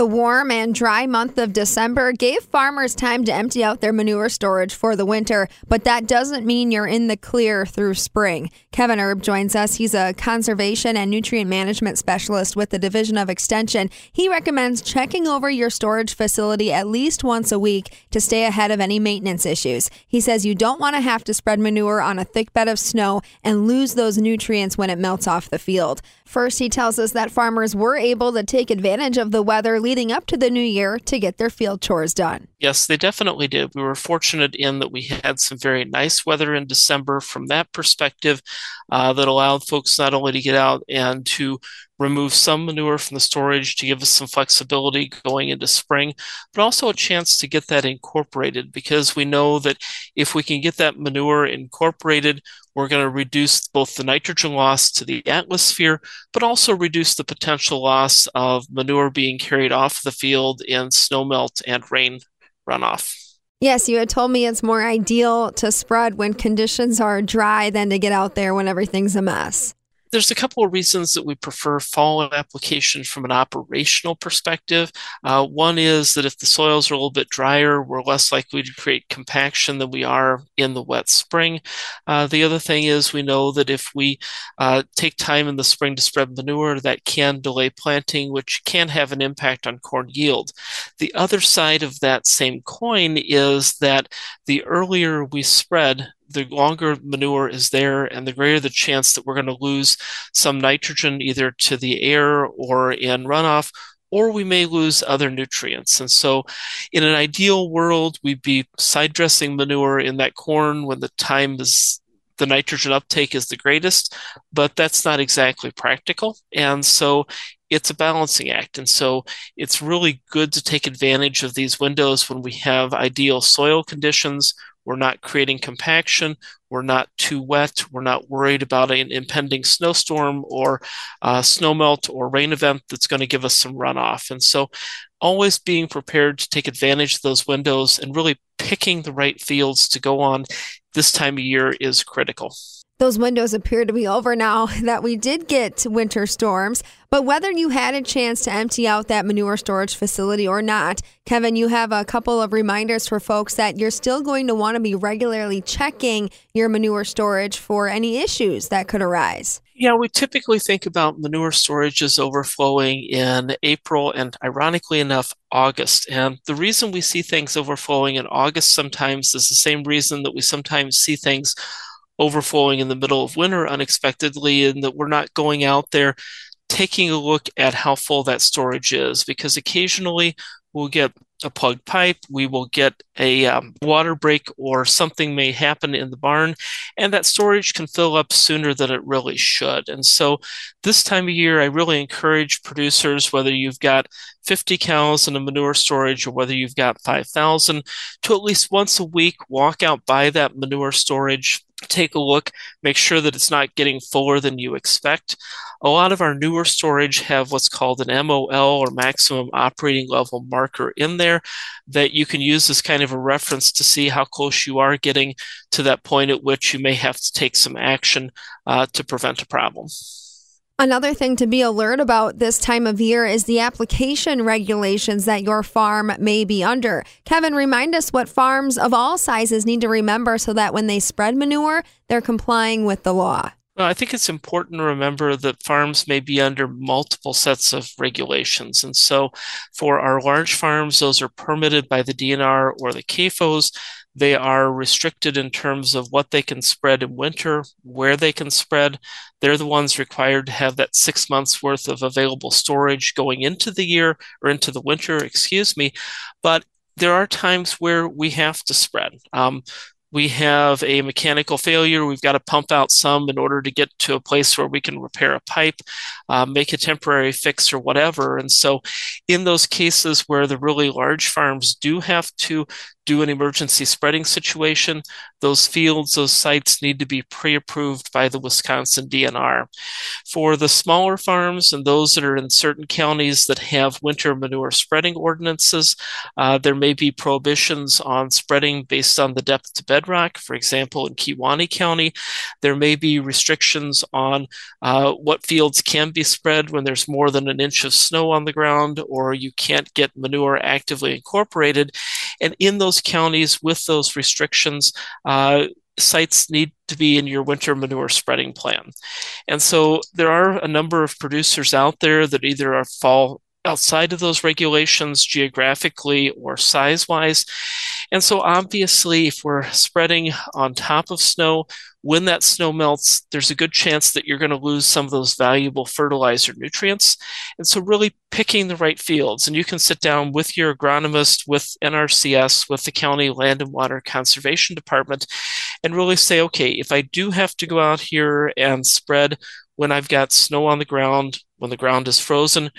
The warm and dry month of December gave farmers time to empty out their manure storage for the winter, but that doesn't mean you're in the clear through spring. Kevin Erb joins us. He's a conservation and nutrient management specialist with the Division of Extension. He recommends checking over your storage facility at least once a week to stay ahead of any maintenance issues. He says you don't want to have to spread manure on a thick bed of snow and lose those nutrients when it melts off the field. First, he tells us that farmers were able to take advantage of the weather leading up to the new year to get their field chores done. Yes, they definitely did. We were fortunate in that we had some very nice weather in December from that perspective uh, that allowed folks not only to get out and to remove some manure from the storage to give us some flexibility going into spring, but also a chance to get that incorporated because we know that if we can get that manure incorporated, we're going to reduce both the nitrogen loss to the atmosphere, but also reduce the potential loss of manure being carried off the field in snowmelt and rain runoff. Yes, you had told me it's more ideal to spread when conditions are dry than to get out there when everything's a mess there's a couple of reasons that we prefer fall application from an operational perspective. Uh, one is that if the soils are a little bit drier, we're less likely to create compaction than we are in the wet spring. Uh, the other thing is we know that if we uh, take time in the spring to spread manure, that can delay planting, which can have an impact on corn yield. The other side of that same coin is that the earlier we spread, the longer manure is there and the greater the chance that we're going to lose some nitrogen either to the air or in runoff or we may lose other nutrients. And so, in an ideal world, we'd be side dressing manure in that corn when the time is the nitrogen uptake is the greatest, but that's not exactly practical. And so, it's a balancing act. And so, it's really good to take advantage of these windows when we have ideal soil conditions we're not creating compaction. We're not too wet. We're not worried about an impending snowstorm or uh, snowmelt or rain event that's going to give us some runoff. And so, always being prepared to take advantage of those windows and really picking the right fields to go on this time of year is critical. Those windows appear to be over now that we did get winter storms. But whether you had a chance to empty out that manure storage facility or not, Kevin, you have a couple of reminders for folks that you're still going to want to be regularly checking your manure storage for any issues that could arise. Yeah, we typically think about manure storage as overflowing in April and, ironically enough, August. And the reason we see things overflowing in August sometimes is the same reason that we sometimes see things overflowing in the middle of winter unexpectedly, and that we're not going out there taking a look at how full that storage is because occasionally we'll get a plugged pipe, we will get a um, water break, or something may happen in the barn, and that storage can fill up sooner than it really should. And so, this time of year, I really encourage producers, whether you've got 50 cows in a manure storage or whether you've got 5,000, to at least once a week walk out by that manure storage, take a look, make sure that it's not getting fuller than you expect. A lot of our newer storage have what's called an MOL or maximum operating level marker in there that you can use as kind of a reference to see how close you are getting to that point at which you may have to take some action uh, to prevent a problem. Another thing to be alert about this time of year is the application regulations that your farm may be under. Kevin, remind us what farms of all sizes need to remember so that when they spread manure, they're complying with the law. Well, I think it's important to remember that farms may be under multiple sets of regulations. And so for our large farms, those are permitted by the DNR or the CAFOs. They are restricted in terms of what they can spread in winter, where they can spread. They're the ones required to have that six months worth of available storage going into the year or into the winter, excuse me. But there are times where we have to spread. Um, we have a mechanical failure. We've got to pump out some in order to get to a place where we can repair a pipe, uh, make a temporary fix, or whatever. And so, in those cases where the really large farms do have to do an emergency spreading situation, those fields, those sites need to be pre approved by the Wisconsin DNR. For the smaller farms and those that are in certain counties that have winter manure spreading ordinances, uh, there may be prohibitions on spreading based on the depth to bedrock. For example, in Kewaunee County, there may be restrictions on uh, what fields can be spread when there's more than an inch of snow on the ground, or you can't get manure actively incorporated. And in those counties with those restrictions, uh, sites need to be in your winter manure spreading plan. And so there are a number of producers out there that either are fall outside of those regulations geographically or size wise. And so, obviously, if we're spreading on top of snow, when that snow melts, there's a good chance that you're going to lose some of those valuable fertilizer nutrients. And so, really picking the right fields. And you can sit down with your agronomist, with NRCS, with the County Land and Water Conservation Department, and really say, okay, if I do have to go out here and spread when I've got snow on the ground, when the ground is frozen,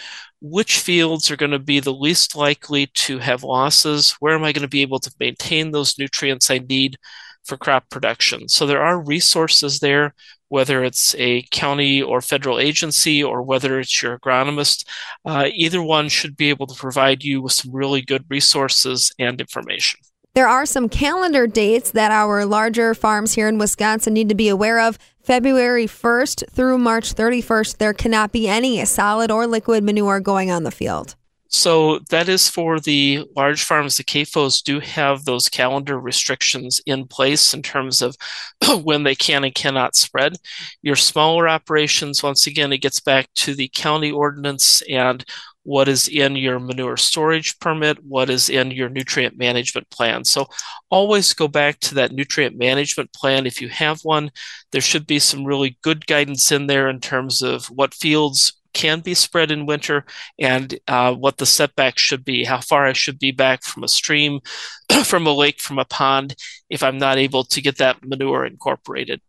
which fields are going to be the least likely to have losses? Where am I going to be able to maintain those nutrients I need for crop production? So there are resources there, whether it's a county or federal agency or whether it's your agronomist. Uh, either one should be able to provide you with some really good resources and information. There are some calendar dates that our larger farms here in Wisconsin need to be aware of. February 1st through March 31st, there cannot be any solid or liquid manure going on the field. So that is for the large farms. The CAFOs do have those calendar restrictions in place in terms of when they can and cannot spread. Your smaller operations, once again, it gets back to the county ordinance and what is in your manure storage permit, what is in your nutrient management plan. So always go back to that nutrient management plan. If you have one, there should be some really good guidance in there in terms of what fields can be spread in winter and uh, what the setback should be, how far I should be back from a stream, from a lake, from a pond, if I'm not able to get that manure incorporated.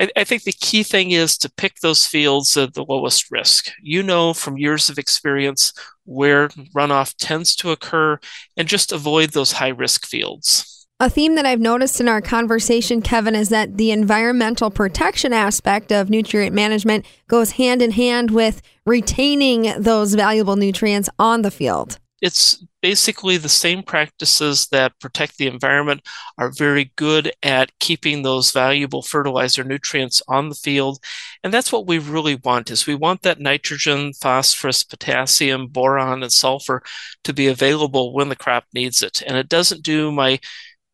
I, I think the key thing is to pick those fields at the lowest risk. You know from years of experience where runoff tends to occur and just avoid those high risk fields. A theme that I've noticed in our conversation, Kevin, is that the environmental protection aspect of nutrient management goes hand in hand with retaining those valuable nutrients on the field. It's basically the same practices that protect the environment are very good at keeping those valuable fertilizer nutrients on the field and that's what we really want is we want that nitrogen phosphorus potassium boron and sulfur to be available when the crop needs it and it doesn't do my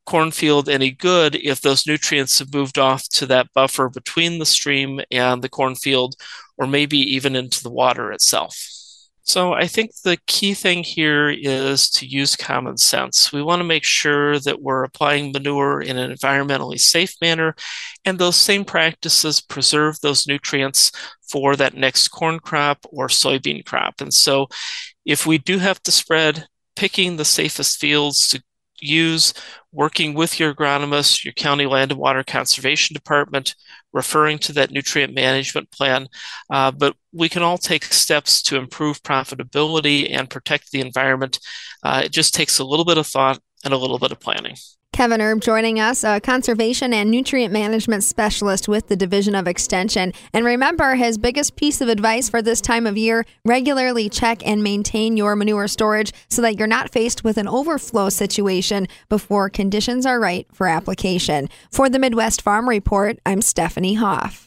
cornfield any good if those nutrients have moved off to that buffer between the stream and the cornfield, or maybe even into the water itself. So I think the key thing here is to use common sense. We want to make sure that we're applying manure in an environmentally safe manner, and those same practices preserve those nutrients for that next corn crop or soybean crop. And so if we do have to spread, picking the safest fields to use working with your agronomist, your county land and water conservation department, referring to that nutrient management plan. Uh, but we can all take steps to improve profitability and protect the environment. Uh, it just takes a little bit of thought and a little bit of planning. Kevin Erb joining us, a conservation and nutrient management specialist with the Division of Extension. And remember, his biggest piece of advice for this time of year regularly check and maintain your manure storage so that you're not faced with an overflow situation before conditions are right for application. For the Midwest Farm Report, I'm Stephanie Hoff.